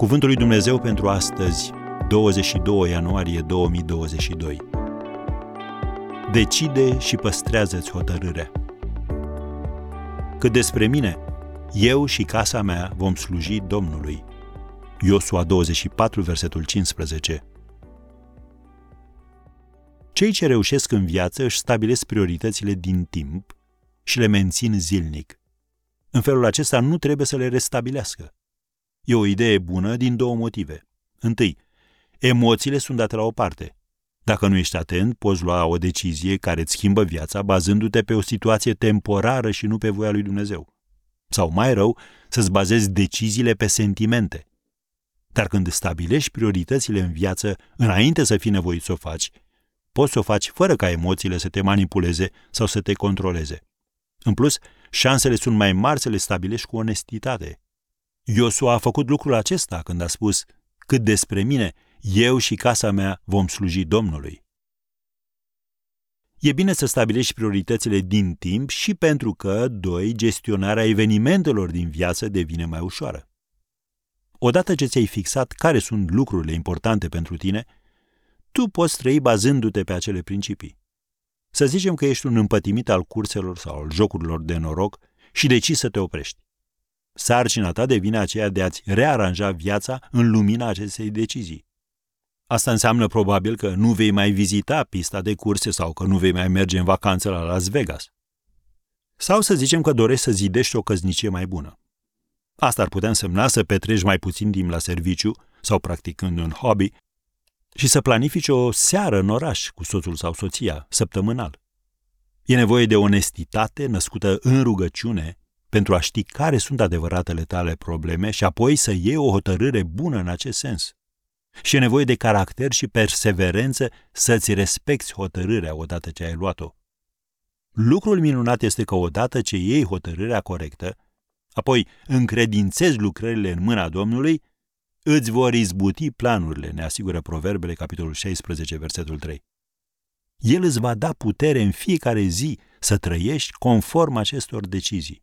Cuvântul lui Dumnezeu pentru astăzi, 22 ianuarie 2022. Decide și păstrează-ți hotărârea. Cât despre mine, eu și casa mea vom sluji Domnului. Iosua 24, versetul 15. Cei ce reușesc în viață își stabilesc prioritățile din timp și le mențin zilnic. În felul acesta nu trebuie să le restabilească. E o idee bună din două motive. Întâi, emoțiile sunt date la o parte. Dacă nu ești atent, poți lua o decizie care îți schimbă viața bazându-te pe o situație temporară și nu pe voia lui Dumnezeu. Sau mai rău, să-ți bazezi deciziile pe sentimente. Dar când stabilești prioritățile în viață înainte să fii nevoit să o faci, poți să o faci fără ca emoțiile să te manipuleze sau să te controleze. În plus, șansele sunt mai mari să le stabilești cu onestitate. Iosua a făcut lucrul acesta când a spus, cât despre mine, eu și casa mea vom sluji Domnului. E bine să stabilești prioritățile din timp și pentru că, doi, gestionarea evenimentelor din viață devine mai ușoară. Odată ce ți-ai fixat care sunt lucrurile importante pentru tine, tu poți trăi bazându-te pe acele principii. Să zicem că ești un împătimit al curselor sau al jocurilor de noroc și decizi să te oprești. Sarcina ta devine aceea de a-ți rearanja viața în lumina acestei decizii. Asta înseamnă probabil că nu vei mai vizita pista de curse sau că nu vei mai merge în vacanță la Las Vegas. Sau să zicem că dorești să zidești o căznicie mai bună. Asta ar putea însemna să petreci mai puțin timp la serviciu sau practicând un hobby și să planifici o seară în oraș cu soțul sau soția, săptămânal. E nevoie de onestitate născută în rugăciune pentru a ști care sunt adevăratele tale probleme și apoi să iei o hotărâre bună în acest sens. Și e nevoie de caracter și perseverență să-ți respecti hotărârea odată ce ai luat-o. Lucrul minunat este că odată ce iei hotărârea corectă, apoi încredințezi lucrările în mâna Domnului, îți vor izbuti planurile, ne asigură Proverbele, capitolul 16, versetul 3. El îți va da putere în fiecare zi să trăiești conform acestor decizii.